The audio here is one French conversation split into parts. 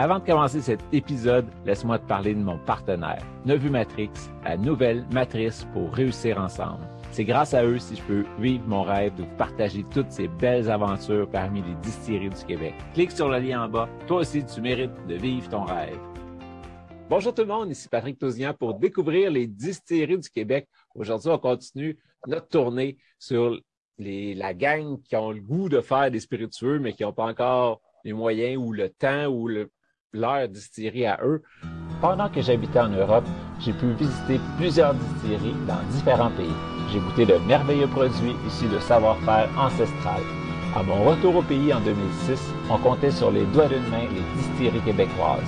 Avant de commencer cet épisode, laisse-moi te parler de mon partenaire, Nevu Matrix, la nouvelle matrice pour réussir ensemble. C'est grâce à eux si je peux vivre mon rêve de vous partager toutes ces belles aventures parmi les distilleries du Québec. Clique sur le lien en bas. Toi aussi, tu mérites de vivre ton rêve. Bonjour tout le monde, ici Patrick Tousian pour découvrir les distilleries du Québec. Aujourd'hui, on continue notre tournée sur les, la gang qui ont le goût de faire des spiritueux, mais qui n'ont pas encore les moyens ou le temps ou leur distillerie à eux. Pendant que j'habitais en Europe, j'ai pu visiter plusieurs distilleries dans différents pays. J'ai goûté de merveilleux produits issus de savoir-faire ancestral. À mon retour au pays en 2006, on comptait sur les doigts d'une main les distilleries québécoises.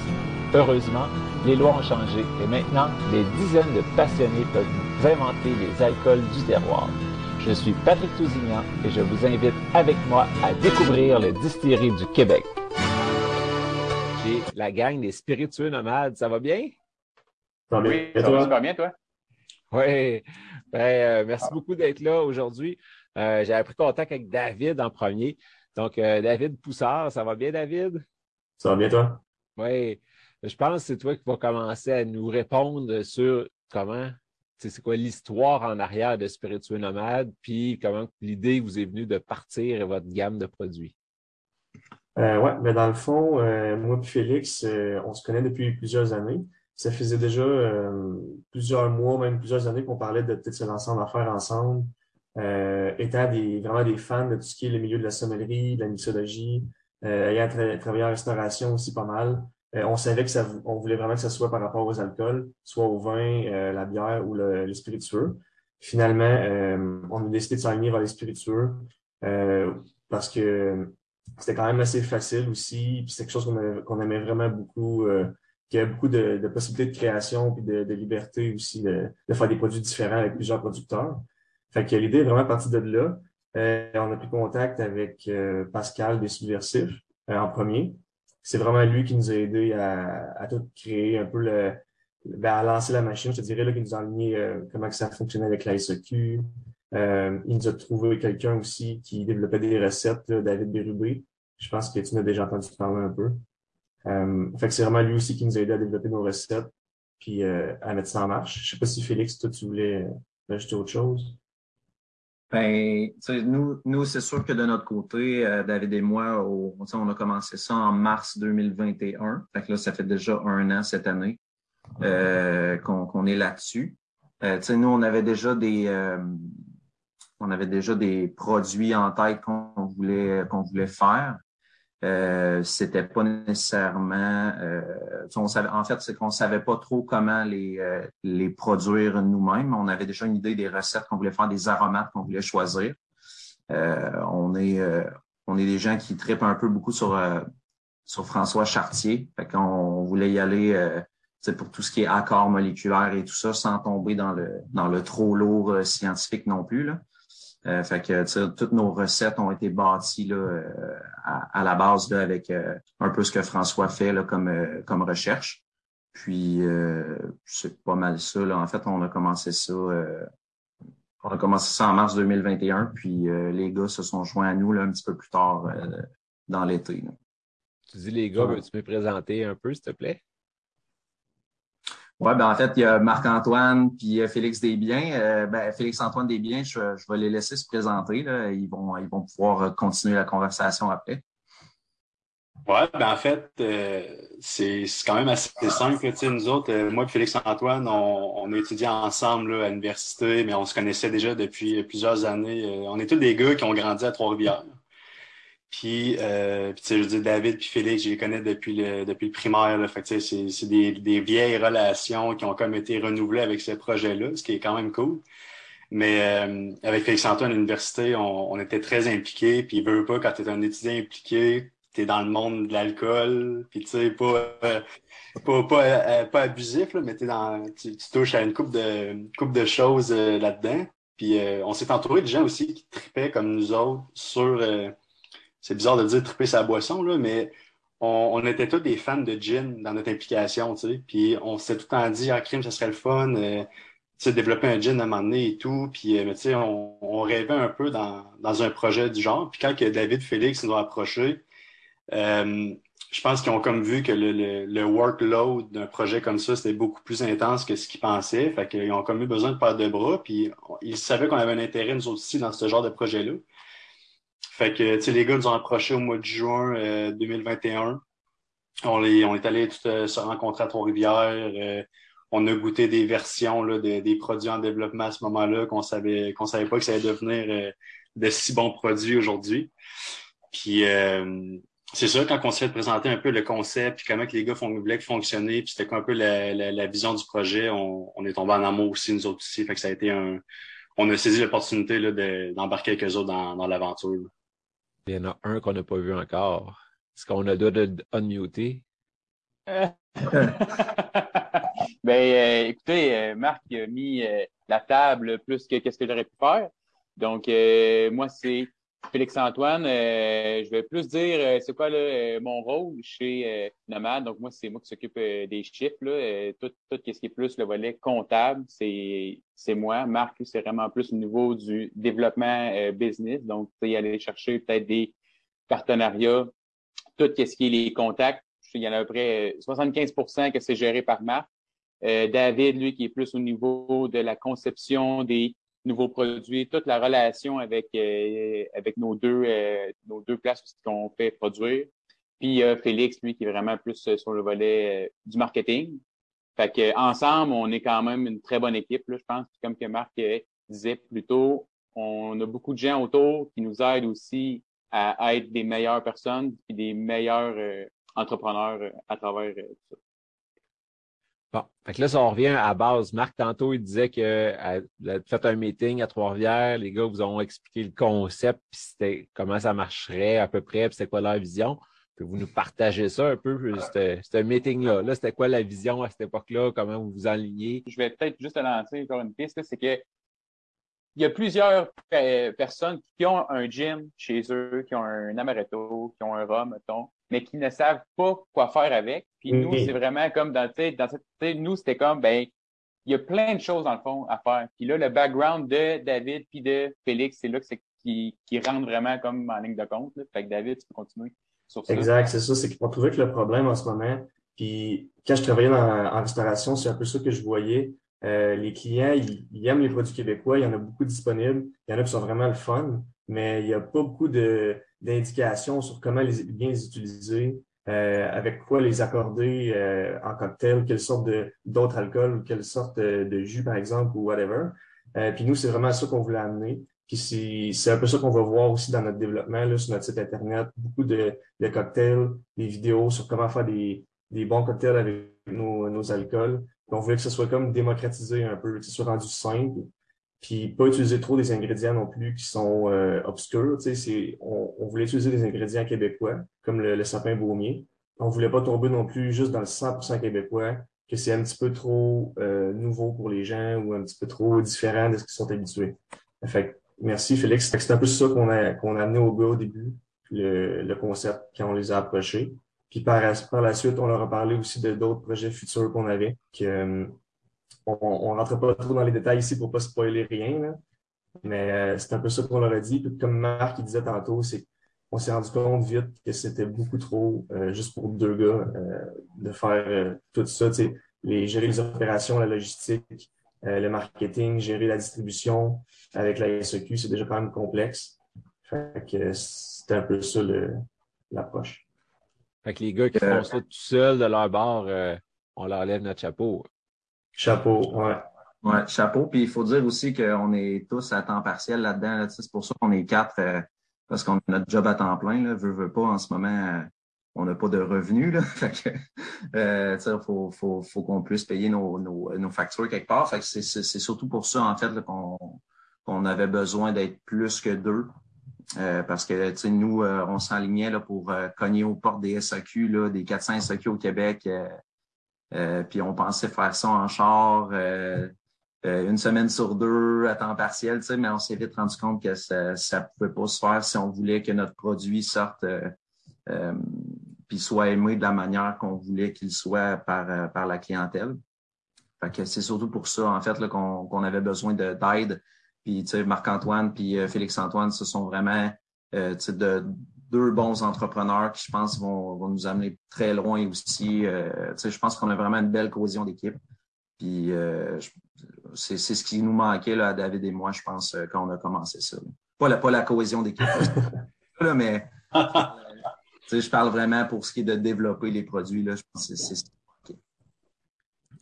Heureusement, les lois ont changé et maintenant, des dizaines de passionnés peuvent inventer les alcools du terroir. Je suis Patrick Tousignan et je vous invite avec moi à découvrir les distilleries du Québec. J'ai la gang des spiritueux nomades. Ça va bien? Ça va bien, ça va bien toi? Oui. Ben, euh, merci beaucoup d'être là aujourd'hui. Euh, J'ai pris contact avec David en premier. Donc, euh, David Poussard, ça va bien, David? Ça va bien, toi? Oui. Je pense que c'est toi qui vas commencer à nous répondre sur comment c'est quoi l'histoire en arrière de Spiritueux Nomade, puis comment l'idée vous est venue de partir et votre gamme de produits? Euh, oui, mais dans le fond, euh, moi et Félix, euh, on se connaît depuis plusieurs années. Ça faisait déjà plusieurs mois, même plusieurs années qu'on parlait de peut-être se lancer en affaires ensemble. étant vraiment des fans de tout ce qui est le milieu de la sommellerie, de la mixologie, ayant travaillé en restauration aussi pas mal. Euh, on savait que ça, on voulait vraiment que ce soit par rapport aux alcools, soit au vin, euh, la bière ou le, les spiritueux. Finalement, euh, on a décidé de s'aligner vers les spiritueux parce que c'était quand même assez facile aussi. Puis c'est quelque chose qu'on aimait vraiment beaucoup, qu'il y a beaucoup de, de, possibilités de création puis de, liberté aussi de, de, faire des produits différents avec plusieurs producteurs. Fait que l'idée est vraiment partie de là. on a pris contact avec Pascal des Subversifs en premier c'est vraiment lui qui nous a aidé à, à tout créer un peu le, ben, à lancer la machine, je te dirais, là, qui nous a enligné euh, comment que ça fonctionnait avec la SEQ. Euh, il nous a trouvé quelqu'un aussi qui développait des recettes, David Bérubé. Je pense que tu m'as déjà entendu parler un peu. Euh, fait que c'est vraiment lui aussi qui nous a aidé à développer nos recettes puis euh, à mettre ça en marche. Je sais pas si Félix, toi, tu voulais rajouter autre chose. Ben, nous, nous c'est sûr que de notre côté, euh, David et moi, on a commencé ça en mars 2021. Fait que là, ça fait déjà un an cette année euh, qu'on est là-dessus. Euh, nous, on avait déjà des euh, on avait déjà des produits en tête qu'on voulait qu'on voulait faire. Euh, c'était pas nécessairement euh, on savait, en fait c'est qu'on savait pas trop comment les euh, les produire nous-mêmes. On avait déjà une idée des recettes qu'on voulait faire des aromates qu'on voulait choisir. Euh, on est on est des gens qui tripent un peu beaucoup sur sur François Chartier. Fait qu'on voulait y aller pour tout ce qui est accord moléculaire et tout ça sans tomber dans le dans le trop lourd scientifique non plus là euh, fait que toutes nos recettes ont été bâties là, euh, à, la base là, avec euh, un peu ce que François fait là, comme, comme recherche. Puis c'est pas mal ça. Là. En fait, on a commencé ça. on a commencé ça en mars 2021, puis les gars se sont joints à nous là, un petit peu plus tard dans l'été. Tu dis les gars, veux-tu me présenter un peu, s'il te plaît? Oui, ben en fait, il y a Marc-Antoine puis Félix Desbiens. Euh, ben, Félix-Antoine Desbiens, je, vais les laisser se présenter. Là. Ils, vont, ils vont pouvoir continuer la conversation après. Oui, ben en fait, euh, c'est quand même assez simple. Nous autres, euh, moi et Félix-Antoine, on, on, a étudié ensemble là, à l'université, mais on se connaissait déjà depuis plusieurs années. on est tous des gars qui ont grandi à Trois-Rivières. Puis, euh, tu sais, je veux dire, David puis Félix, je les connais depuis le, depuis le primaire. Là. Fait c'est, c'est des, des vieilles relations qui ont comme été renouvelées avec ce projet-là, ce qui est quand même cool. Mais euh, avec Félix-Antoine à l'université, on, on, était très impliqués. Puis, il veut pas, quand tu es un étudiant impliqué, t'es dans le monde de l'alcool, puis tu sais, pas, euh, pas, pas, euh, pas, abusif, là, mais t'es dans, tu, touches à une coupe de, coupe de choses euh, là-dedans. Puis on s'est entouré de gens aussi qui tripaient comme nous autres sur, c'est bizarre de dire triper sa boisson, là, mais on, était tous des fans de gin dans notre implication, tu sais. Puis on s'est tout le temps dit, ah, crime, ça serait le fun développer un gin à un moment donné et tout. Puis, euh, mais, on, on rêvait un peu dans, dans un projet du genre. Puis quand que David Félix nous a approchés, euh, je pense qu'ils ont comme vu que le, le, le workload d'un projet comme ça, c'était beaucoup plus intense que ce qu'ils pensaient. Fait qu'ils ont comme eu besoin de paire de bras. Puis ils savaient qu'on avait un intérêt, nous aussi, dans ce genre de projet-là. Fait que, tu sais, les gars nous ont approchés au mois de juin 2021. Euh, on, les, on est allés se rencontrer à Trois-Rivières on a goûté des versions là, des produits en développement à ce moment-là qu'on savait qu'on savait pas que ça allait devenir euh, de si bons produits aujourd'hui. Puis euh, c'est ça, quand on s'est présenté un peu le concept, puis comment que les gars font, voulaient fonctionner, puis c'était un peu la, la, vision du projet, on, on, est tombé en amour aussi, nous autres aussi. Fait que ça a été un. On a saisi l'opportunité d'embarquer avec eux autres dans, dans l'aventure. Il y en a un qu'on n'a pas vu encore. Est-ce qu'on a deux de unmuter? Ben, euh, écoutez, euh, Marc a mis euh, la table plus que qu'est-ce que j'aurais pu faire. Donc, moi, c'est Félix-Antoine. je vais plus dire c'est quoi là, mon rôle chez Nomad. Donc, moi, c'est moi qui s'occupe des chiffres. Là, tout, tout ce qui est plus le volet comptable, c'est moi. Marc, c'est vraiment plus au niveau du développement business. Donc, aller chercher peut-être des partenariats, tout ce qui est les contacts. Il y en a à peu près 75% que c'est géré par Marc. Euh, David, lui, qui est plus au niveau de la conception des nouveaux produits, toute la relation avec euh, avec nos deux euh, nos deux places qu'on fait produire. Puis Félix, lui, qui est vraiment plus sur le volet du marketing. Fait que ensemble, on est quand même une très bonne équipe. Là, je pense, comme que Marc disait plus tôt, on a beaucoup de gens autour qui nous aident aussi à être des meilleures personnes et des meilleurs entrepreneurs à travers tout ça. Bon, fait que là, ça revient à base. Marc, tantôt, il disait que vous fait un meeting à Trois-Rivières, les gars vous ont expliqué le concept, puis c'était comment ça marcherait à peu près, puis c'était quoi leur vision. Puis vous nous partagez ça un peu, ce meeting-là. Là, c'était quoi la vision à cette époque-là? Comment vous vous enlignez? Je vais peut-être juste lancer encore une piste, c'est que il y a plusieurs personnes qui ont un gym chez eux, qui ont un amaretto, qui ont un rhum, mettons, mais qui ne savent pas quoi faire avec. Puis nous, c'est vraiment comme dans, dans cette, nous, c'était comme, ben, il y a plein de choses dans le fond à faire. Puis là, le background de David puis de Félix, c'est là que c'est qui, qui rentre vraiment comme en ligne de compte. Là. Fait que David, tu peux continuer sur ça. Exact, c'est ça. C'est qu'on trouvait que le problème en ce moment, puis quand je travaillais en restauration, c'est un peu ça que je voyais. Euh, les clients, ils, ils, aiment les produits québécois, il y en a beaucoup disponibles, il y en a qui sont vraiment le fun, mais il n'y a pas beaucoup de, d'indications sur comment les, bien les utiliser, euh, avec quoi les accorder euh, en cocktail, quelle sorte d'autres alcools quelle sorte de, jus, par exemple, ou whatever. Euh, puis nous, c'est vraiment ça qu'on voulait amener. Puis c'est un peu ça qu'on va voir aussi dans notre développement, là, sur notre site Internet. Beaucoup de, de cocktails, des vidéos sur comment faire des, des bons cocktails avec nos, nos alcools. on voulait que ce soit comme démocratisé un peu, que ce soit rendu simple puis pas utiliser trop des ingrédients non plus qui sont euh, obscurs. On, on, voulait utiliser des ingrédients québécois, comme le, sapin baumier. On voulait pas tomber non plus juste dans le 100% québécois, que c'est un petit peu trop euh, nouveau pour les gens ou un petit peu trop différent de ce qu'ils sont habitués. Fait merci Félix. C'est un peu ça qu'on a, qu'on a amené au gars au début, le, le concept, quand on les a approchés. Puis par, par la suite, on leur a parlé aussi de d'autres projets futurs qu'on avait, que euh, on ne rentre pas trop dans les détails ici pour pas spoiler rien, mais euh, c'est un peu ça qu'on leur a dit. Puis comme Marc il disait tantôt, c'est on s'est rendu compte vite que c'était beaucoup trop euh, juste pour deux gars euh, de faire tout ça, les, gérer les opérations, la logistique, le marketing, gérer la distribution avec la SEQ, c'est déjà quand même complexe. Fait que c'était un peu ça l'approche. Fait que les gars qui font ça tout seuls de leur bord, on leur lève notre chapeau. Chapeau, ouais. Ouais, chapeau. Puis il faut dire aussi qu'on est tous à temps partiel là-dedans. C'est pour ça qu'on est quatre, euh, parce qu'on a notre job à temps plein. Là, veut, veut pas, en ce moment, euh, on n'a pas de revenus. Là. fait que, euh, faut, faut, faut qu'on puisse payer nos, nos, factures quelque part. Fait que c'est, c'est, surtout pour ça, en fait, qu'on, qu'on avait besoin d'être plus que deux. parce que nous, on s'enlignait pour cogner aux portes des SAQ, là, des 400 SAQ au Québec. Puis on pensait faire ça en char une semaine sur deux à temps partiel, mais on s'est vite rendu compte que ça ne pouvait pas se faire si on voulait que notre produit sorte puis soit aimé de la manière qu'on voulait qu'il soit par, par la clientèle. Fait que c'est surtout pour ça, en fait, qu'on avait besoin d'aide. Puis, tu sais, Marc-Antoine puis euh, Félix-Antoine, ce sont vraiment euh, de, deux bons entrepreneurs qui, je pense, vont, vont nous amener très loin aussi. Euh, tu sais, je pense qu'on a vraiment une belle cohésion d'équipe. Puis, euh, c'est ce qui nous manquait, là, à David et moi, je pense, quand on a commencé ça. Pas la, pas la cohésion d'équipe, mais tu sais, je parle vraiment pour ce qui est de développer les produits. Là, je pense que c'est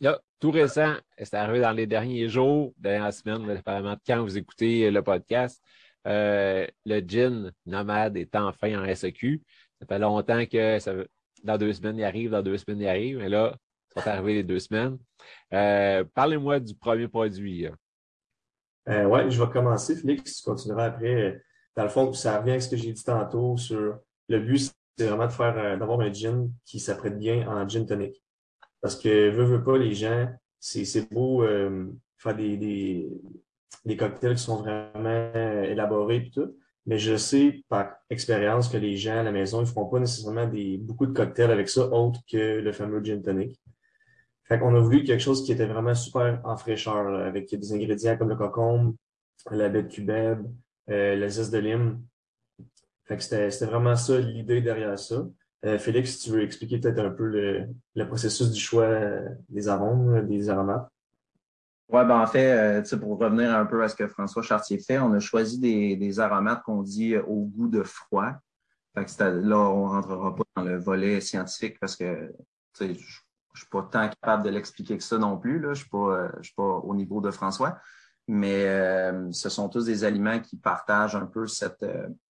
Là, tout récent, c'est arrivé dans les derniers jours, dernière semaine, apparemment, quand vous écoutez le podcast, euh, le gin nomade est enfin en SEQ. Ça fait longtemps que ça, dans deux semaines, il arrive, dans deux semaines, il arrive, mais là, ça va arriver les deux semaines. Euh, parlez-moi du premier produit. Euh, oui, je vais commencer, Félix, tu continueras après. Dans le fond, ça revient à ce que j'ai dit tantôt sur le but, c'est vraiment de faire d'avoir un gin qui s'apprête bien en gin tonic. Parce que, veux, veux pas, les gens, c'est beau euh, faire des, des, des, cocktails qui sont vraiment élaborés et tout. Mais je sais par expérience que les gens à la maison, ne feront pas nécessairement des, beaucoup de cocktails avec ça, autre que le fameux gin tonic. Fait qu'on a voulu quelque chose qui était vraiment super en fraîcheur, avec des ingrédients comme le cocombe, la baie de cubeb, euh, la zeste de lime. Fait que c'était vraiment ça l'idée derrière ça. Euh, Félix, si tu veux expliquer peut-être un peu le, processus du choix euh, des arômes, des aromates. Oui, ben en fait, euh, pour revenir un peu à ce que François Chartier fait, on a choisi des, aromates qu'on dit au goût de froid. Fait là, on ne rentrera pas dans le volet scientifique parce que je ne suis pas tant capable de l'expliquer que ça non plus. Je ne suis, pas au niveau de François. Mais ce sont tous des aliments qui partagent un peu cette,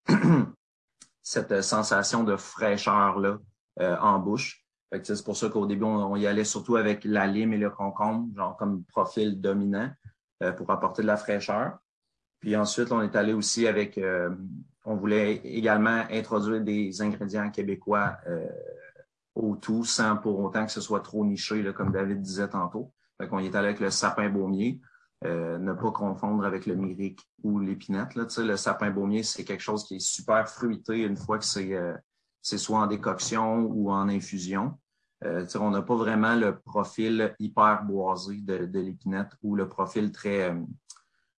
cette sensation de fraîcheur-là euh, en bouche. C'est pour ça qu'au début, on, y allait surtout avec la lime et le concombre, genre comme profil dominant, euh, pour apporter de la fraîcheur. Puis ensuite, on est allé aussi avec, euh, on voulait également introduire des ingrédients québécois au tout, sans pour autant que ce soit trop niché, là, comme David disait tantôt. Fait qu'on y est allé avec le sapin baumier, euh, ne pas confondre avec le myrique ou l'épinette. Le sapin baumier, c'est quelque chose qui est super fruité une fois que c'est euh, soit en décoction ou en infusion. Euh, on n'a pas vraiment le profil hyper boisé de, l'épinette ou le profil très, euh,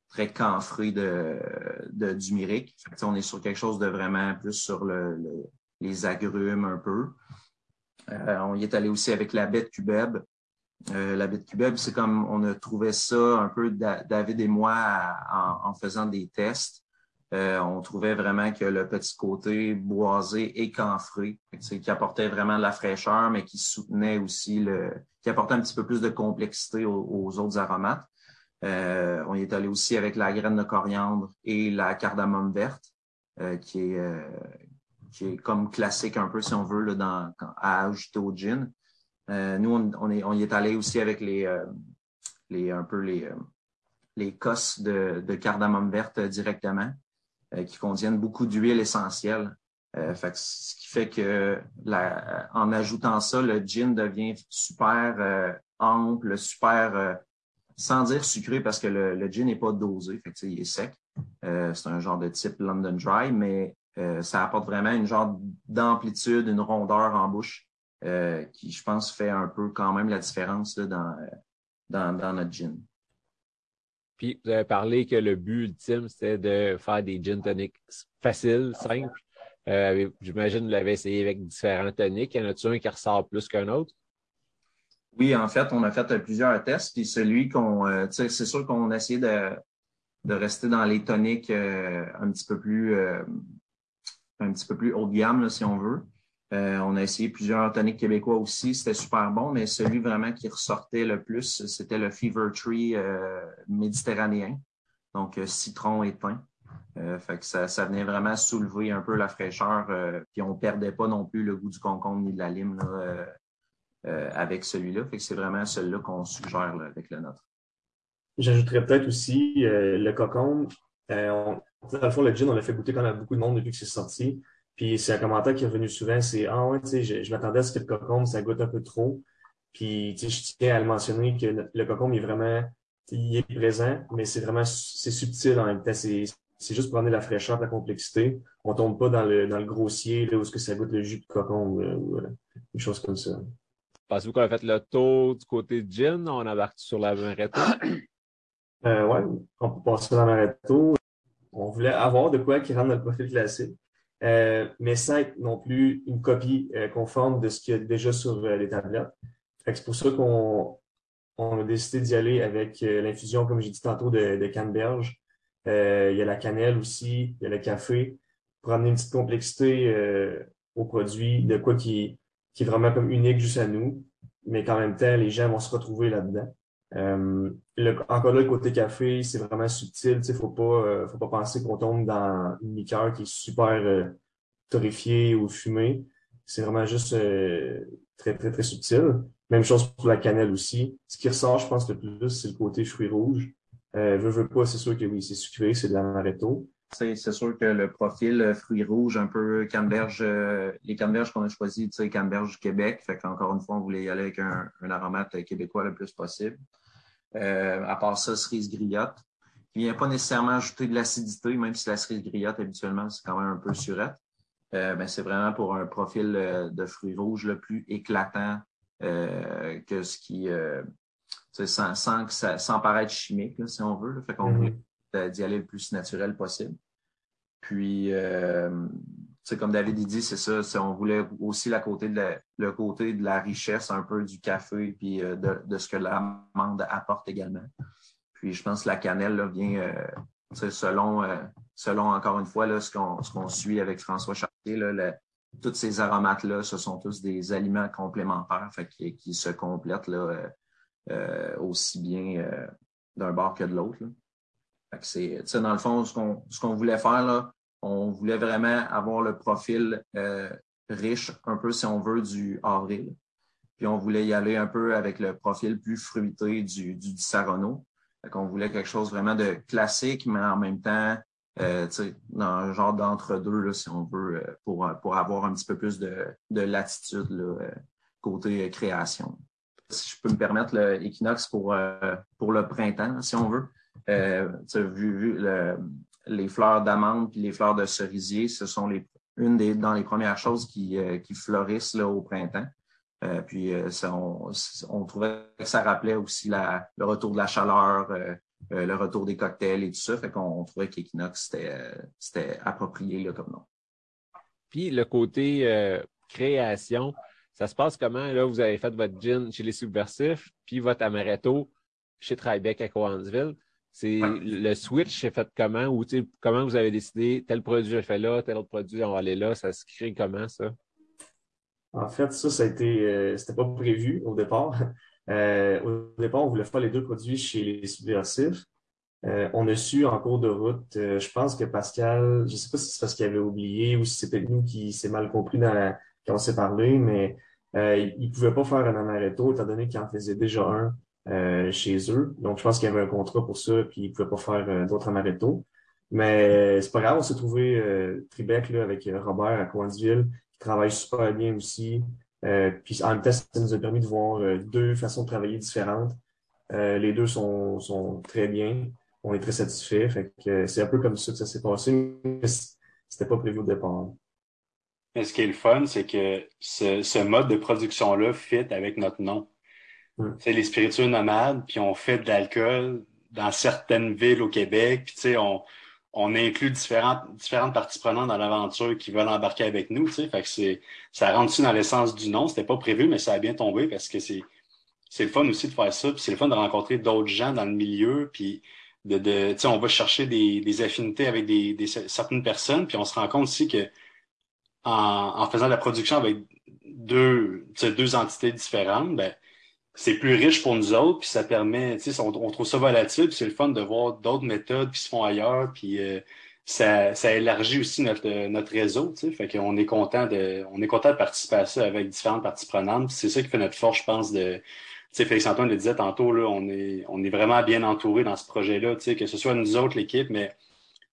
très camphré de, du myrique. on est sur quelque chose de vraiment plus sur le, les agrumes un peu. on y est allé aussi avec la bête cubeb, euh, la bête cubeb, c'est comme on a trouvé ça un peu, David et moi, en, faisant des tests. Euh, on trouvait vraiment que le petit côté boisé et camphré, qui apportait vraiment de la fraîcheur, mais qui soutenait aussi le, qui apportait un petit peu plus de complexité aux, autres aromates. Euh, on y est allé aussi avec la graine de coriandre et la cardamome verte, qui est qui est comme classique un peu si on veut dans, à ajouter au gin. Euh, nous, on, y est allé aussi avec les, euh, les un euh, cosses de, de cardamome verte directement, qui contiennent beaucoup d'huile essentielle. Fait ce qui fait que la, en ajoutant ça, le gin devient super ample, super, sans dire sucré, parce que le, gin n'est pas dosé, il est sec. c'est un genre de type London Dry, mais ça apporte vraiment une genre d'amplitude, une rondeur en bouche euh, qui, je pense, fait un peu quand même la différence dans, dans, dans, notre gin. Puis, vous avez parlé que le but ultime, c'était de faire des gin tonics faciles, simples. Euh, J'imagine que vous l'avez essayé avec différents tonics. Y en a-t-il un qui ressort plus qu'un autre? Oui, en fait, on a fait plusieurs tests. Puis celui qu'on, euh, c'est sûr qu'on a essayé de, de rester dans les toniques euh, un petit peu plus, un petit peu plus haut de gamme, là, si on veut. Euh, on a essayé plusieurs toniques québécois aussi, c'était super bon, mais celui vraiment qui ressortait le plus, c'était le Fever Tree euh, méditerranéen, donc euh, citron et que ça, venait vraiment soulever un peu la fraîcheur, puis on perdait pas non plus le goût du concombre ni de la lime avec celui-là. C'est vraiment celui-là qu'on suggère avec le nôtre. J'ajouterais peut-être aussi le cocombe. dans le fond, le gin, on l'a fait goûter quand même beaucoup de monde depuis que c'est sorti. Puis c'est un commentaire qui est revenu souvent, c'est Ah ouais, tu sais, je, m'attendais à ce que le cocombe, ça goûte un peu trop. Puis tu sais, je tiens à le mentionner que le cocombe est vraiment, il est présent, mais c'est vraiment c'est subtil en même temps. C'est, c'est juste pour amener la fraîcheur, la complexité. On tombe pas dans le, dans le grossier, là, où est-ce que ça goûte le jus de cocombe ou euh, une chose comme ça. Pensez-vous qu'on a fait le tour du côté de gin? On embarque sur la Maretto? Euh, ouais, on peut passer dans la Maretto. On voulait avoir de quoi qui rentre dans le profil classique. Euh, mais sans être non plus une copie euh, conforme de ce qu'il y a déjà sur euh, les tablettes. C'est pour ça qu'on on a décidé d'y aller avec l'infusion, comme j'ai dit tantôt, de, de canneberge. il y a la cannelle aussi, il y a le café, pour amener une petite complexité au produit, de quoi qui, qui est vraiment comme unique juste à nous, mais qu'en même temps, les gens vont se retrouver là-dedans. Le, encore là, le côté café, c'est vraiment subtil. Il ne faut pas, faut pas penser qu'on tombe dans une liqueur qui est super torréfié ou fumé. C'est vraiment juste euh, très, très, très subtil. Même chose pour la cannelle aussi. Ce qui ressort, je pense, le plus, c'est le côté fruits rouges. Euh, veux, veux pas, c'est sûr que oui, c'est sucré, c'est de l'amaretto. C'est sûr que le profil euh, fruits rouges, un peu canneberge, euh, les canneberges qu'on a choisis, canneberge du Québec. Fait qu'encore une fois, on voulait y aller avec un, un aromate québécois le plus possible. Euh, à part ça, cerise griotte. Il vient pas nécessairement ajouter de l'acidité, même si la cerise griotte, habituellement, c'est quand même un peu surette. Euh, ben, c'est vraiment pour un profil euh, de fruits rouges le plus éclatant euh, que ce qui sans, sans, que ça, sans paraître chimique, si on veut. Fait qu'on mm d'y aller le plus naturel possible. Puis, c'est comme David dit, c'est ça. On voulait aussi la côté le côté de la richesse un peu du café puis de, de ce que l'amande apporte également. Puis, je pense que la cannelle vient selon, euh, selon, encore une fois, là, ce qu'on suit avec François Chartier, là, tous ces aromates-là, ce sont tous des aliments complémentaires qui, se complètent là, euh, euh aussi bien euh, d'un bord que de l'autre. Dans le fond, ce qu'on ce qu'on voulait faire, là, on voulait vraiment avoir le profil riche, un peu, si on veut, du avril. Puis on voulait y aller un peu avec le profil plus fruité du, du. On voulait quelque chose vraiment de classique, mais en même temps, euh, dans un genre d'entre-deux, si on veut, euh, pour, avoir un petit peu plus de, de latitude euh, côté création. Si je peux me permettre, l'équinoxe pour, le printemps, si on veut. vu le, les fleurs d'amande puis les fleurs de cerisier, ce sont les, une des dans les premières choses qui, qui fleurissent là, au printemps. Euh, puis euh, on, trouvait que ça rappelait aussi le retour de la chaleur, euh, le retour des cocktails et tout ça. Fait qu'on trouvait qu'Equinox, c'était approprié là, comme nom. Puis le côté création, ça se passe comment? Là, vous avez fait votre gin chez les Subversifs, puis votre amaretto chez Tribeck à Cowansville. C'est le switch c'est fait comment? Ou comment vous avez décidé tel produit je fais là, tel autre produit on va aller là, ça se crée comment ça? En fait, ça, ça a été, euh, c'était pas prévu au départ. Euh, au départ, on voulait faire les deux produits chez les subversifs. Euh, on a su en cours de route, je pense que Pascal, je sais pas si c'est parce qu'il avait oublié ou si c'est peut-être nous qui s'est mal compris dans quand on s'est parlé, mais il ne pouvait pas faire un amaretto étant donné qu'il en faisait déjà un chez eux. Donc, je pense qu'il y avait un contrat pour ça, puis il ne pouvait pas faire d'autres amaretto. Mais c'est pas grave, on s'est trouvé Tribec là, avec Robert à Coinsville travaille super bien aussi. Euh, puis en même temps, ça nous a permis de voir euh, deux façons de travailler différentes. Euh, les deux sont, sont très bien. On est très satisfait. Fait que c'est un peu comme ça que ça s'est passé, mais c'était pas prévu au départ. Mais ce qui est le fun, c'est que ce, ce, mode de production-là fit avec notre nom. C'est les spiritueux nomades, puis on fait de l'alcool dans certaines villes au Québec, puis tu on, on inclut différentes, différentes parties prenantes dans l'aventure qui veulent embarquer avec nous. Tu fait c'est, ça rentre aussi dans l'essence du nom. C'était pas prévu, mais ça a bien tombé parce que c'est, c'est le fun aussi de faire ça. Puis c'est le fun de rencontrer d'autres gens dans le milieu. Puis de, de on va chercher des, affinités avec des, certaines personnes. Puis on se rend compte aussi que en, en faisant la production avec deux, deux entités différentes, ben, c'est plus riche pour nous autres, puis ça permet, tu sais, on, trouve ça volatile, puis c'est le fun de voir d'autres méthodes qui se font ailleurs, puis euh, ça, ça élargit aussi notre, notre réseau, tu sais, fait qu'on est content de, on est content de participer à ça avec différentes parties prenantes, c'est ça qui fait notre force, je pense, de, tu sais, Félix Antoine le disait tantôt, là, on est, on est vraiment bien entouré dans ce projet-là, tu sais, que ce soit nous autres, l'équipe, mais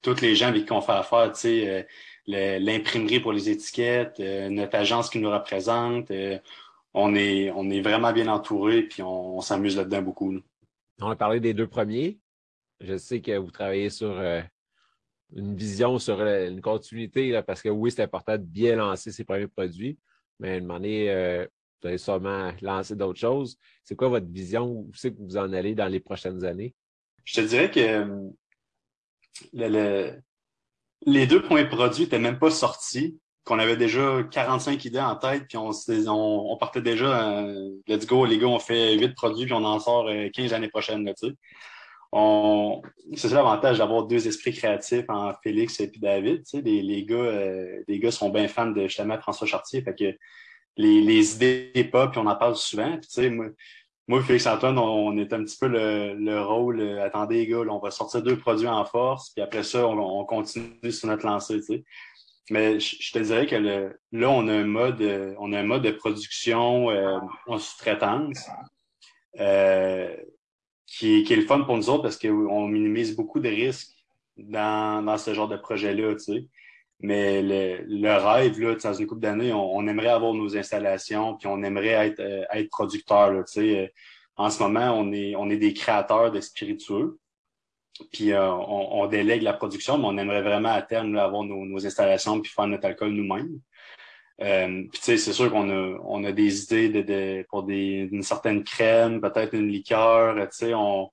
tous les gens avec qui on fait affaire, tu sais, l'imprimerie pour les étiquettes, notre agence qui nous représente. On, est, on est vraiment bien entouré, puis on, s'amuse là-dedans beaucoup. On a parlé des deux premiers. Je sais que vous travaillez sur une vision sur une continuité, parce que oui, c'est important de bien lancer ses premiers produits, mais à un moment donné, euh, vous allez sûrement lancer d'autres choses. C'est quoi votre vision? Où c'est que vous en allez dans les prochaines années? Je te dirais que les deux premiers produits n'étaient même pas sortis, qu'on avait déjà 45 idées en tête, puis on, on, partait déjà, euh, let's go, les gars, on fait 8 produits, puis on en sort 15 euh, l'année prochaine. Là, tu sais on c'est ça l'avantage d'avoir deux esprits créatifs en Félix et puis David. Tu sais, les, les gars, euh, les gars sont bien fans de justement François Chartier. Fait que les, les idées pop, puis on en parle souvent. Puis, tu sais, moi, moi, Félix Antoine, on, est un petit peu le, le rôle. Euh, attendez, les gars, on va sortir deux produits en force, puis après ça, on, on continue sur notre lancée. Tu sais. Mais je, te dirais que le, là, on a un mode, on a un mode de production euh, en sous-traitance. Euh, qui qui est le fun pour nous autres parce qu'on minimise beaucoup de risques dans, dans ce genre de projet-là, tu sais. Mais le, le rêve, là, dans une couple d'années, on, on, aimerait avoir nos installations, puis on aimerait être, euh, être producteur. Tu sais. En ce moment, on est, on est des créateurs de spiritueux. Puis euh, on, on, délègue la production, mais on aimerait vraiment à terme avoir nos, nos installations puis faire notre alcool nous-mêmes. Euh, puis tu sais, c'est sûr qu'on a, on a des idées de, de pour des, une certaine crème, peut-être une liqueur. Tu sais, on,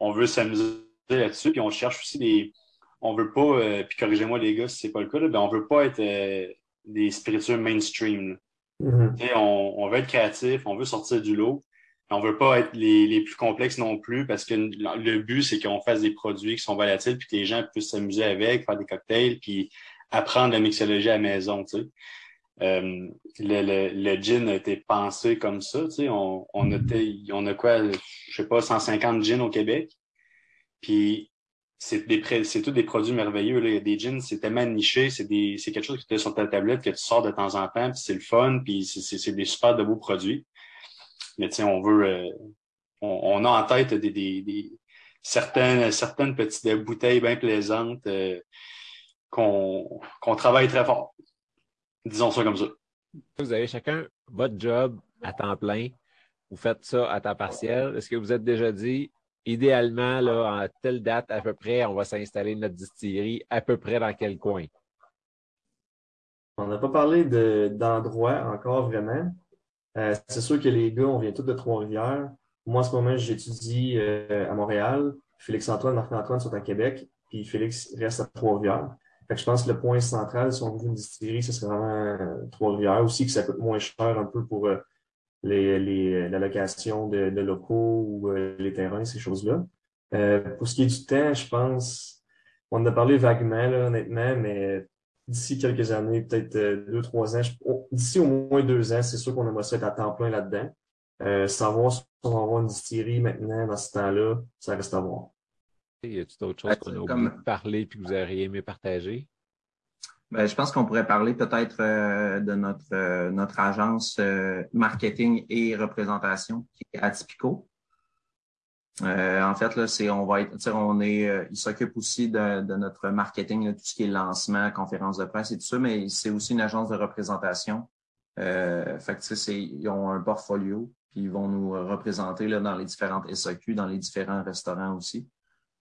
on veut s'amuser là-dessus. Puis on cherche aussi des. On veut pas, euh, puis corrigez-moi les gars si c'est pas le cas, là, ben on veut pas être euh, des spiritueux mainstream. Tu sais, on, on veut être créatif, on veut sortir du lot. On veut pas être les, les plus complexes non plus parce que le but, c'est qu'on fasse des produits qui sont volatiles puis que les gens puissent s'amuser avec, faire des cocktails, puis apprendre la mixologie à la maison. Tu sais. Euh, le, le, le, gin a été pensé comme ça. Tu sais, on, on, était, on a quoi, je sais pas, 150 gins au Québec. Puis c'est des c'est tous des produits merveilleux. Là. Il y a des gins, c'est tellement niché, c'est des c'est quelque chose qui est sur ta tablette que tu sors de temps en temps, puis c'est le fun, puis c'est des super de beaux produits. Mais tu sais, on veut euh, on, on, a en tête des, des, des, certaines, certaines petites bouteilles bien plaisantes euh, qu'on qu'on travaille très fort. Disons ça comme ça. Vous avez chacun votre job à temps plein. Vous faites ça à temps partiel. Est-ce que vous êtes déjà dit, idéalement, là, à telle date à peu près, on va s'installer notre distillerie à peu près dans quel coin? On n'a pas parlé d'endroit encore vraiment. Euh, c'est sûr que les gars, on vient tous de Trois-Rivières. Moi, en ce moment, j'étudie euh, à Montréal. Félix-Antoine, Marc-Antoine sont à Québec, puis Félix reste à Trois-Rivières je pense que le point central, si on veut une distillerie, ce serait vraiment euh, Trois-Rivières. Aussi que ça coûte moins cher un peu pour euh, les, les, la location de, de locaux ou euh, les terrains, ces choses-là. pour ce qui est du temps, je pense, on en a parlé vaguement, là, honnêtement, mais d'ici quelques années, peut-être deux, trois ans, d'ici au moins deux ans, c'est sûr qu'on aimerait ça être à temps plein là-dedans. savoir si on va avoir une distillerie maintenant dans ce temps-là, ça reste à voir. Y a-t-il d'autres choses qu'on a oublié de parler et que vous auriez aimé partager? Ben, je pense qu'on pourrait parler peut-être euh, de notre, euh, notre agence euh, marketing et représentation qui est Atypico. En fait, là, c'est on va être, on est, il s'occupe aussi de, de, notre marketing, tout ce qui est lancement, conférence de presse et tout ça, mais c'est aussi une agence de représentation. Euh, fait que, ils ont un portfolio, puis ils vont nous représenter là, dans les différentes SAQ, dans les différents restaurants aussi.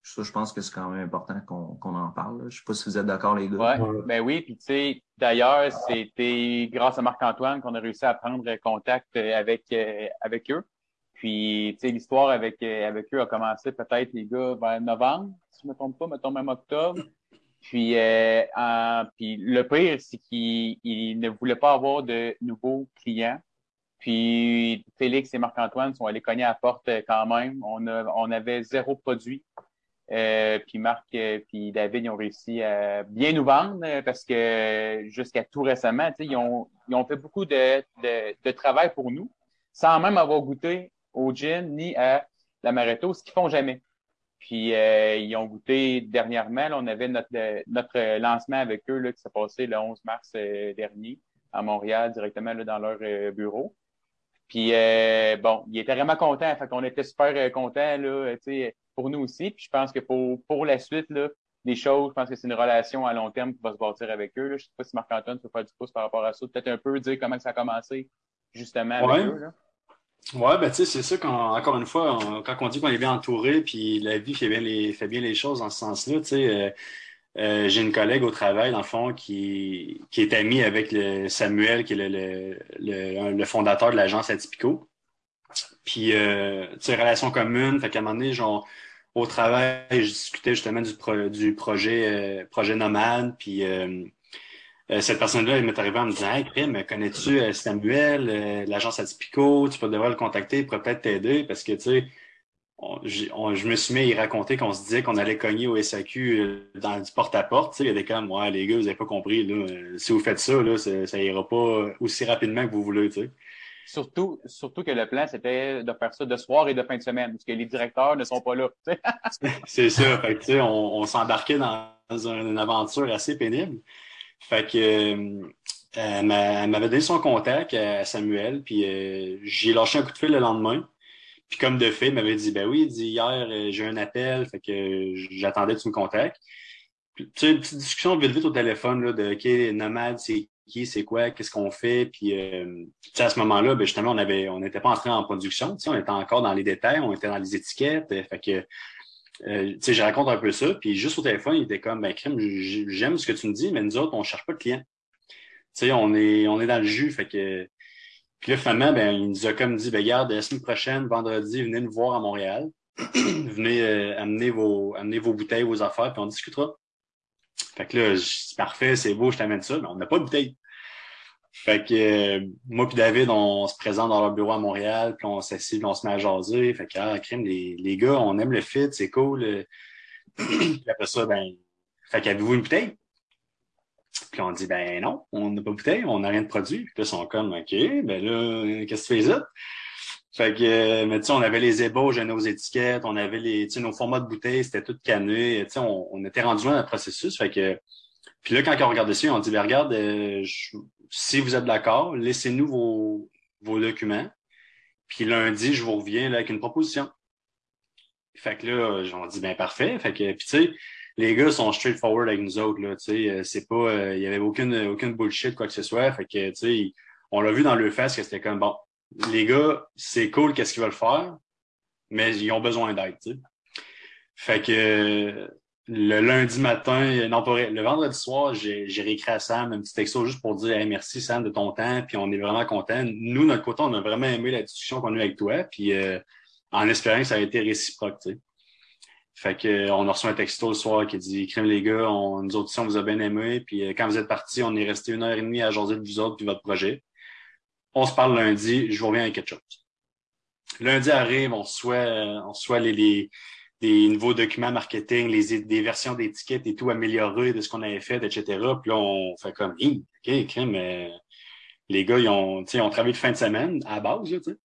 Ça, je pense que c'est quand même important qu'on en parle. Je ne sais pas si vous êtes d'accord, les deux. Ouais, ben oui, puis tu sais, d'ailleurs, c'était grâce à Marc-Antoine qu'on a réussi à prendre contact avec, euh, avec eux. Puis, tu sais, l'histoire avec, euh, avec eux a commencé peut-être, les gars, vers novembre, si je ne me trompe pas, mettons même octobre. Puis, euh, puis le pire, c'est qu'ils ne voulaient pas avoir de nouveaux clients. Puis Félix et Marc-Antoine sont allés cogner à la porte quand même. On, a, on avait zéro produit euh, puis Marc euh, puis David, ils ont réussi à bien nous vendre euh, parce que jusqu'à tout récemment, ils ont, ils ont fait beaucoup de, de, de, travail pour nous sans même avoir goûté au gin ni à l'amaretto, ce qu'ils font jamais. Puis ils ont goûté dernièrement. Là, on avait notre, notre lancement avec eux là, qui s'est passé le 11 mars dernier à Montréal, directement là, dans leur bureau. Puis bon, ils étaient vraiment contents. Fait qu'on était super contents là, pour nous aussi. Puis je pense que pour, pour la suite, là, des choses. Je pense que c'est une relation à long terme qui va se bâtir avec eux. Là. Je sais pas si Marc-Antoine peut faire du pouce par rapport à ça. Peut-être un peu dire comment ça a commencé justement avec eux. Là. Ouais, ben tu sais, c'est ça quand encore une fois, quand on dit qu'on est bien entouré, puis la vie fait bien les fait bien les choses dans ce sens-là, tu sais. Euh, euh, j'ai une collègue au travail, dans le fond, qui, qui est amie avec le Samuel, qui est le, le, le, fondateur de l'agence Atypico. Puis, euh, tu sais, relation commune. Fait qu'à un moment donné, genre, au travail, je discutais justement du, du projet, euh, projet Nomade. Puis, euh, euh, cette personne-là, elle m'est arrivée en me disant Hey, Prim, connais-tu Samuel, l'agence Atypico? Tu peux devoir le contacter, il pourrait peut-être t'aider parce que, tu sais, je me suis mis à y raconter qu'on se disait qu'on allait cogner au SAQ euh, dans du porte-à-porte. Il y a des comme, ouais, les gars, vous n'avez pas compris. Là, euh, si vous faites ça, là, ça, ira pas aussi rapidement que vous voulez. sais. Surtout, surtout que le plan, c'était de faire ça de soir et de fin de semaine, parce que les directeurs ne sont pas là. C'est ça. Fait que, on, on s'embarquait dans une aventure assez pénible. Fait que euh, elle m'avait donné son contact à Samuel, puis j'ai lâché un coup de fil le lendemain. Puis comme de fait, il m'avait dit, ben oui, il dit hier, euh, j'ai un appel, fait que j'attendais que tu me contactes. tu sais, une petite discussion vite vite au téléphone là, de OK, Nomade, c'est qui, c'est quoi, qu'est-ce qu'on fait? Puis euh, à ce moment-là, ben, justement, on avait on n'était pas entré en production, on était encore dans les détails, on était dans les étiquettes. Euh, fait que euh, je raconte un peu ça. Puis juste au téléphone, il était comme ben crime, j'aime ce que tu me dis, mais nous autres, on cherche pas de clients. Tu sais, on est, on est dans le jus. Fait que puis là, finalement, ben, il nous a comme dit, ben, regarde, la semaine prochaine, vendredi, venez nous voir à Montréal. venez euh, amener, vos, amener vos bouteilles, vos affaires, puis on discutera. Fait que là, c'est parfait, c'est beau, je t'amène ça, mais on n'a pas de bouteille. Fait que euh, moi puis David, on se présente dans leur bureau à Montréal, puis on s'assied, on se met à jaser. Fait que, ah, crime, les, les gars, on aime le fit, c'est cool. puis après ça, ben, fait qu'avez-vous une bouteille? Puis on dit, ben non, on n'a pas de bouteille, on n'a rien de produit. Puis là, ils sont comme, OK, ben là, qu'est-ce que tu fais ça? Fait que, euh, mais tu sais, on avait les ébauches nos étiquettes, on avait les, tu sais, nos formats de bouteilles, c'était tout canné. Tu sais, on, on, était rendu loin dans le processus. Fait que, puis là, quand on regarde dessus, on dit, ben regarde, euh, si vous êtes d'accord, laissez-nous vos, vos documents. Puis lundi, je vous reviens là, avec une proposition. Fait que là, on dit, ben parfait. Fait que, puis tu sais, les gars sont straightforward avec nous autres. Là, euh, c'est pas, il euh, y avait aucune, aucune bullshit, quoi que ce soit. Fait que, tu sais, on l'a vu dans le face que c'était comme, bon, les gars, c'est cool, qu'est-ce qu'ils veulent faire, mais ils ont besoin d'aide, tu sais. Fait que, le lundi matin, non, pas le vendredi soir, j'ai réécrit à Sam un petit texto juste pour dire merci Sam de ton temps, puis on est vraiment content. Nous, notre côté, on a vraiment aimé la discussion qu'on a eu avec toi, puis euh, en espérant que ça a été réciproque. Fait que euh, on a reçu un texto le soir qui dit Crème les gars, on, nous autres on vous a bien aimé. Puis euh, quand vous êtes partis, on est resté une heure et demie à jaser de vous autres puis votre projet. On se parle lundi, je vous reviens avec quelque chose. Lundi arrive, on reçoit, euh, on reçoit les, les, les, nouveaux documents marketing, les, des versions d'étiquettes et tout améliorées de ce qu'on avait fait, etc. Puis là, on fait comme OK, crème, les gars, ils ont, ont travaillé de fin de semaine à base, tu sais.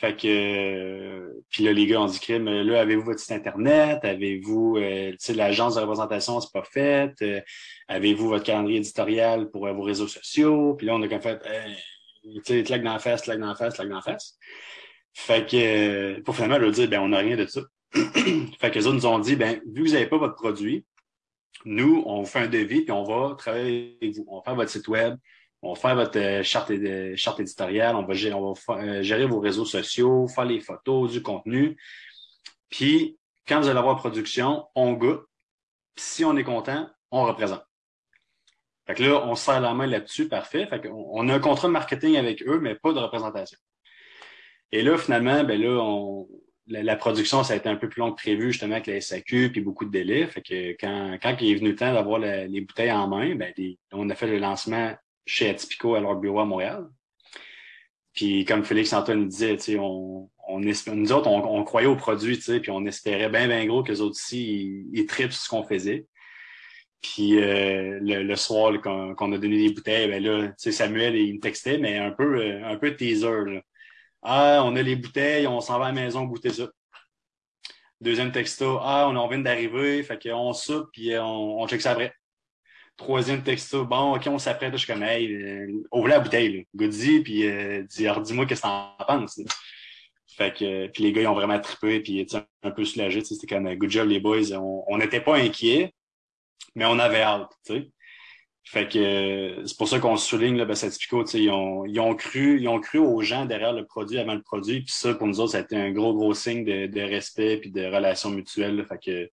Fait que, euh, puis là, les gars ont dit, crime, là, avez-vous votre site Internet? Avez-vous, euh, tu l'agence de représentation, c'est pas fait? Euh, avez-vous votre calendrier éditorial pour vos réseaux sociaux? Puis là, on a comme fait, tu sais, claque dans la face, claque dans la face, claque dans la face. Fait que, pour finalement leur dire, ben, on n'a rien de ça. fait que les autres nous ont dit, ben, vu que vous n'avez pas votre produit, nous, on vous fait un devis, puis on va travailler avec vous. On va faire votre site web, on va faire votre euh, charte, charte éditoriale, on va, euh, gérer vos réseaux sociaux, faire les photos, du contenu. Puis, quand vous allez avoir production, on goûte. si on est content, on représente. Fait que là, on se serre la main là-dessus, parfait. Fait qu'on on a un contrat de marketing avec eux, mais pas de représentation. Et là, finalement, ben là, on, la, production, ça a été un peu plus long que prévu, justement, avec la SAQ, puis beaucoup de délais. Fait que quand, quand il est venu le temps d'avoir les bouteilles en main, ben, on a fait le lancement chez Atipico à leur bureau à Montréal. Puis comme Félix Antoine disait, on, on nous autres, on, croyait au produit, puis on espérait bien, bien gros que les autres aussi, ils, ils ce qu'on faisait. Puis euh, le, soir qu'on a donné des bouteilles, ben là, Samuel, il me textait, mais un peu, euh, un peu teaser. Là. Ah, on a les bouteilles, on s'en va à la maison goûter ça. Deuxième texto, ah, on, on vient d'arriver, fait qu'on soupe, puis on, on check ça après. Troisième texto, bon, OK, on s'apprête. Je suis comme, hey, euh, ouvre la bouteille. Goody, puis euh, dis, dis-moi qu'est-ce que t'en penses. Fait que, puis les gars, ils ont vraiment trippé, puis ils un peu soulagés. C'était comme good job, les boys. On n'était pas inquiets, mais on avait hâte. sais. Fait que c'est pour ça qu'on souligne là, ben, Certifico, ils ont, ils ont cru, ils ont cru aux gens derrière le produit avant le produit. Puis ça, pour nous autres, ça a été un gros, gros signe de, de respect puis de relations mutuelles. Fait que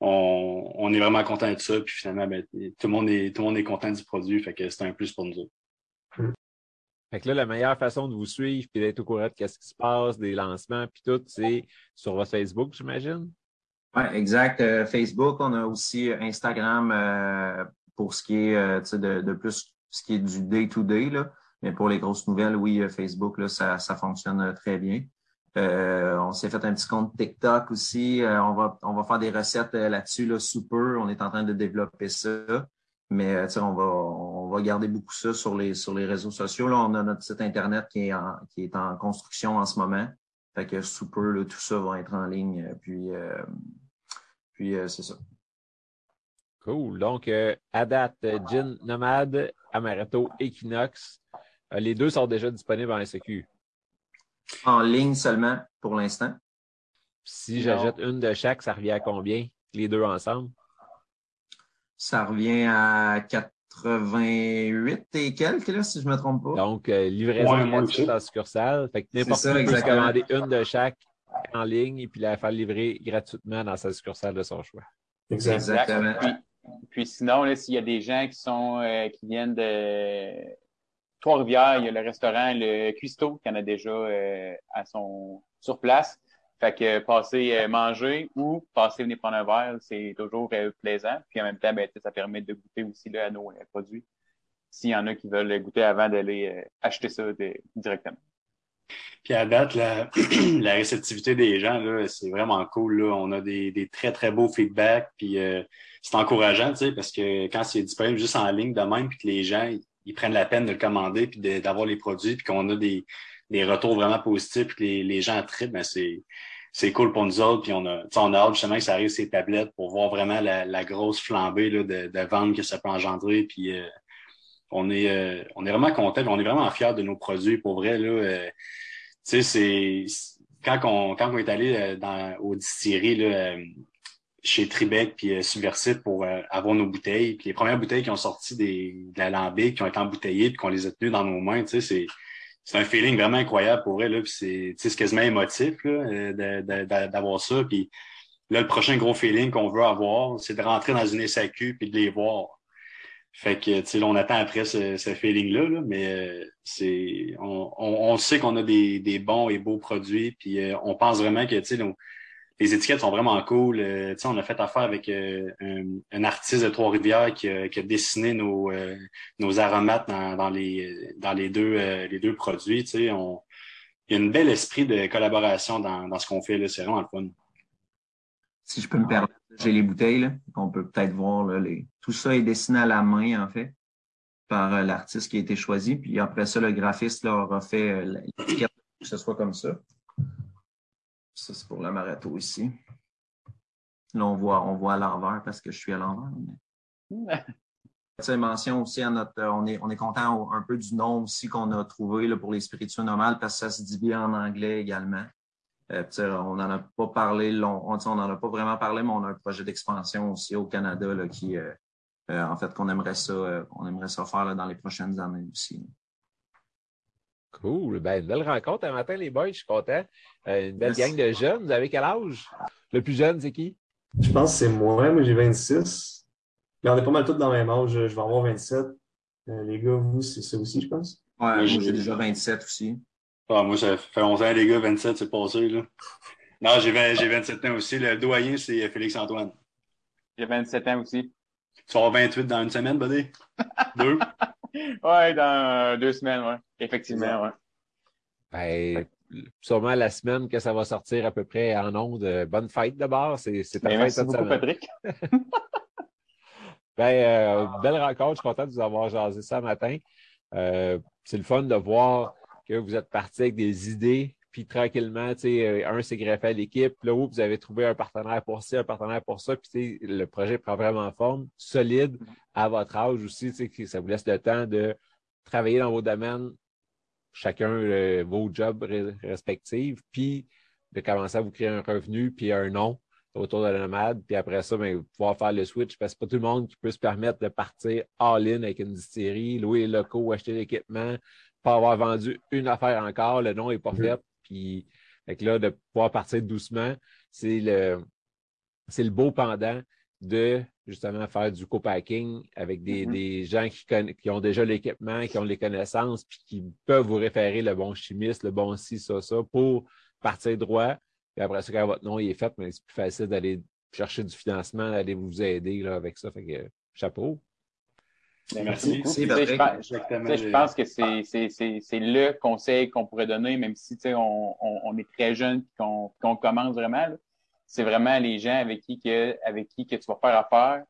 on, on est vraiment content de ça. Puis finalement, ben, tout, le monde est, tout le monde est content du produit. Fait que c'est un plus pour nous autres. Fait que là, la meilleure façon de vous suivre puis d'être au courant de ce qui se passe, des lancements, puis tout, c'est sur votre Facebook, j'imagine? Oui, exact. Euh, Facebook, on a aussi Instagram euh, pour ce qui est euh, de, de, plus ce qui est du day-to-day. là. Mais pour les grosses nouvelles, oui, Facebook, là, ça, ça fonctionne très bien. on s'est fait un petit compte TikTok aussi. on, va, on va faire des recettes là-dessus, là, super. On est en train de développer ça. Mais euh, on va, on va garder beaucoup ça sur les, sur les réseaux sociaux. Là, on a notre site Internet qui est en, qui est en construction en ce moment. Fait que sous peu, tout ça va être en ligne. Puis, euh, puis euh, c'est ça. Cool. Donc, à date, Gin Nomade, Amaretto, Equinox, les deux sont déjà disponibles en SQ. En ligne seulement pour l'instant. Si j'ajoute une de chaque, ça revient à combien? Les deux ensemble? ça revient à 88 et quelques, là, si je ne me trompe pas. Donc, euh, livraison ouais, gratuite en succursale. Fait que n'importe qui peut commander une de chaque en ligne et puis la faire livrer gratuitement dans sa succursale de son choix. Exactement. Puis, sinon, s'il y a des gens qui sont euh, qui viennent de Trois-Rivières, il y a le restaurant Le Cuisto qui en a déjà euh, à son sur place. Fait que passer euh, manger ou passer venir prendre un verre, c'est toujours euh, plaisant. Puis en même temps, ben, ça permet de goûter aussi là, à nos euh, produits. S'il y en a qui veulent goûter avant d'aller acheter ça directement. Puis à date, la, la réceptivité des gens, là, c'est vraiment cool. Là. On a des, des très, très beaux feedbacks. Puis c'est encourageant, tu sais, parce que quand c'est disponible juste en ligne de même, puis que les gens ils, prennent la peine de le commander, puis d'avoir les produits, puis qu'on a des, des retours vraiment positifs, puis que les, les gens trippent, ben c'est c'est cool pour nous autres. Puis on a, on a hâte justement que ça arrive ces tablettes pour voir vraiment la, la grosse flambée là, de, de vente que ça peut engendrer. Puis euh, on est euh, on est vraiment content, on est vraiment fiers de nos produits pour vrai. Là, euh, tu sais, c'est quand on, quand on est allé dans, au distillerie là, chez Tribec puis Subversite pour avoir nos bouteilles. Puis les premières bouteilles qui ont sorti des, de l'alambic, qui ont été embouteillées, puis qu'on les a tenues dans nos mains, tu sais, c'est c'est un feeling vraiment incroyable pour elle. Là, c'est, c'est quasiment émotif d'avoir ça. Puis là, le prochain gros feeling qu'on veut avoir, c'est de rentrer dans une SAQ puis de les voir. Fait que, tu sais, on attend après ce, ce feeling-là, là, mais euh, c'est, on, on, sait qu'on a des, des bons et beaux produits, puis euh, on pense vraiment que, tu sais, les étiquettes sont vraiment cool. Euh, on a fait affaire avec euh, un, artiste de Trois-Rivières qui, qui, a dessiné nos, euh, nos aromates dans, dans, les, dans les, deux, les deux produits. On, il y a un bel esprit de collaboration dans, dans ce qu'on fait. C'est vraiment le fun. Si je peux me permettre, j'ai les bouteilles. Là, on peut peut-être voir. Là, les... Tout ça est dessiné à la main, en fait, par l'artiste qui a été choisi. Puis après ça, le graphiste là, aura fait l'étiquette que ce soit comme ça. Ça, c'est pour l'amaretto ici. Là, on voit, on voit à l'envers parce que je suis à l'envers. Mais... mention aussi à notre. Euh, on est, on est content un peu du nom aussi qu'on a trouvé là, pour les spiritueux normales parce que ça se dit bien en anglais également. Euh, on n'en a pas parlé, long, on n'en a pas vraiment parlé, mais on a un projet d'expansion aussi au Canada là, qui, euh, en fait, qu'on aimerait ça, on aimerait ça faire là, dans les prochaines années aussi. Cool. Ben, une belle rencontre un matin, les boys. Je suis content. Euh, une belle gang de jeunes. Vous avez quel âge? Le plus jeune, c'est qui? Je pense que c'est moi. Moi, j'ai 26. Mais on est pas mal tous dans le même âge. Je vais avoir 27. Euh, les gars, vous, c'est ça aussi, je pense? Ouais, moi, j'ai déjà 27 aussi. Ah, moi, ça fait 11 ans, les gars. 27, c'est passé, là. Non, j'ai 27 ans aussi. Le doyen, c'est Félix-Antoine. J'ai 27 ans aussi. Tu vas avoir 28 dans une semaine, buddy? Deux? ouais, dans deux semaines, ouais. Effectivement, ouais. Ben, sûrement la semaine que ça va sortir à peu près en ondes. Bonne fête d'abord. C'est ta ben, fête cette beaucoup, Patrick. ben, euh, belle rencontre. Je suis content de vous avoir jasé ça matin. Euh, c'est le fun de voir que vous êtes parti avec des idées, puis tranquillement, euh, un s'est greffé à l'équipe, là où vous avez trouvé un partenaire pour ça, un partenaire pour ça, puis le projet prend vraiment forme, solide à votre âge aussi, tu ça vous laisse le temps de travailler dans vos domaines chacun vos jobs respectifs, puis de commencer à vous créer un revenu, puis un nom autour de la nomade, puis après ça, ben, pouvoir faire le switch, parce que pas tout le monde qui peut se permettre de partir all-in avec une distillerie, louer les locaux, acheter l'équipement, pas avoir vendu une affaire encore, le nom n'est pas mm-hmm. fait, puis là, de pouvoir partir doucement, c'est le, c'est le beau pendant de justement faire du co-packing avec des, mm-hmm. gens qui, qui, ont déjà l'équipement, qui ont les connaissances, puis qui peuvent vous référer le bon chimiste, le bon ci, ça, ça, pour partir droit. Puis après ça, quand votre nom est fait, c'est plus facile d'aller chercher du financement, d'aller vous aider là, avec ça. Fait que chapeau. Ben, merci. je, pense que c'est le conseil qu'on pourrait donner, même si on, on, est très jeune et qu'on commence vraiment. C'est vraiment les gens avec qui, que, avec qui que tu vas faire affaire.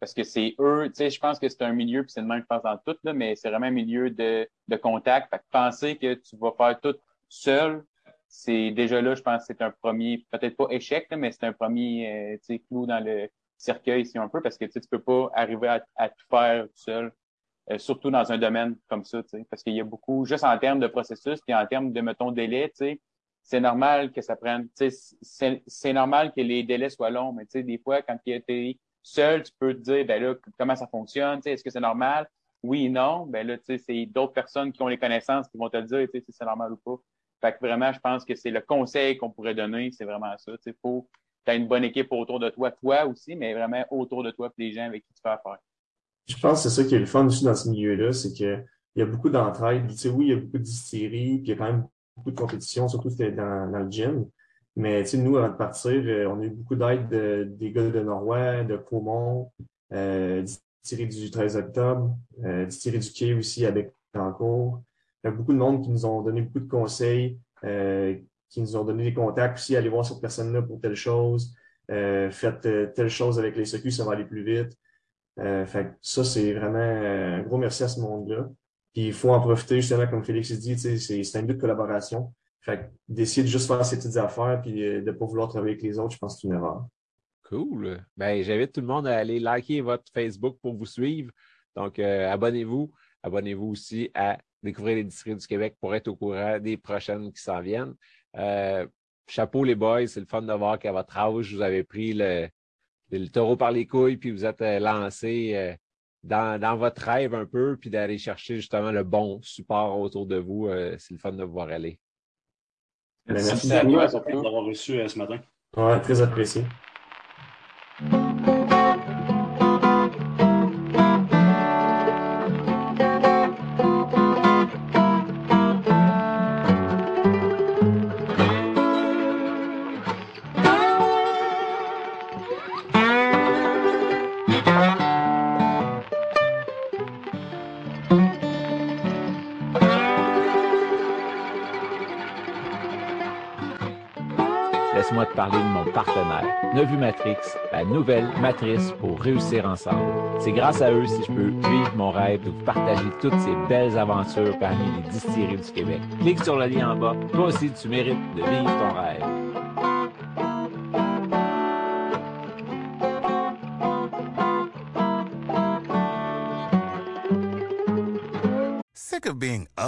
Parce que c'est eux, tu sais, je pense que c'est un milieu, puis c'est le même, je pense, dans tout, là, mais c'est vraiment un milieu de, de contact. Fait que penser que tu vas faire tout seul, c'est déjà là, je pense que c'est un premier, peut-être pas échec, mais c'est un premier euh, clou dans le cercueil ici un peu, parce que tu peux pas arriver à, tout faire tout seul, euh, surtout dans un domaine comme ça, parce qu'il y a beaucoup, juste en termes de processus, puis en termes de, mettons, délai, c'est normal que ça prenne, c'est normal que les délais soient longs, mais des fois, quand tu es seul, tu peux te dire, ben là, comment ça fonctionne, est-ce que c'est normal? Oui, non, ben là, c'est d'autres personnes qui ont les connaissances qui vont te le dire, si c'est normal ou pas. Fait que vraiment, je pense que c'est le conseil qu'on pourrait donner, c'est vraiment ça. Il faut tu une bonne équipe autour de toi, toi aussi, mais vraiment autour de toi les gens avec qui tu fais affaire. Je pense que c'est ça qui est le fun aussi dans ce milieu-là, c'est qu'il y a beaucoup d'entraide. Tu sais, oui, il y a beaucoup de distilleries, puis il y a quand même beaucoup de compétition, surtout dans, dans le gym. Mais tu sais, nous, avant de partir, euh, on a eu beaucoup d'aide des gars de Norway, de Caumont, euh, du 13 octobre, euh, du Quai aussi avec Cancourt. Il y a beaucoup de monde qui nous ont donné beaucoup de conseils, euh, qui nous ont donné des contacts aussi, allez voir cette personne-là pour telle chose, euh, faites euh, telle chose avec les secours, ça va aller plus vite. Euh, ça, c'est vraiment un gros merci à ce monde-là. Puis il faut en profiter, justement, comme Félix dit, c'est un but de collaboration. Fait d'essayer de juste faire ses petites affaires puis de ne pas vouloir travailler avec les autres, je pense que c'est une erreur. Cool. Ben, j'invite tout le monde à aller liker votre Facebook pour vous suivre. Donc, abonnez-vous. Abonnez-vous aussi à découvrir les districts du Québec pour être au courant des prochaines qui s'en viennent. Euh, chapeau les boys, c'est le fun de voir qu'à votre âge, vous avez pris le, taureau par les couilles, puis vous êtes euh, lancé euh, dans, votre rêve un peu, puis d'aller chercher justement le bon support autour de vous. c'est le fun de vous voir aller. Merci, à toi d'avoir reçu ce matin. Ouais, très apprécié. Nevu Matrix, la nouvelle matrice pour réussir ensemble. C'est grâce à eux si je peux vivre mon rêve de vous partager toutes ces belles aventures parmi les distilleries du Québec. Clique sur le lien en bas. Toi aussi, tu mérites de vivre ton rêve.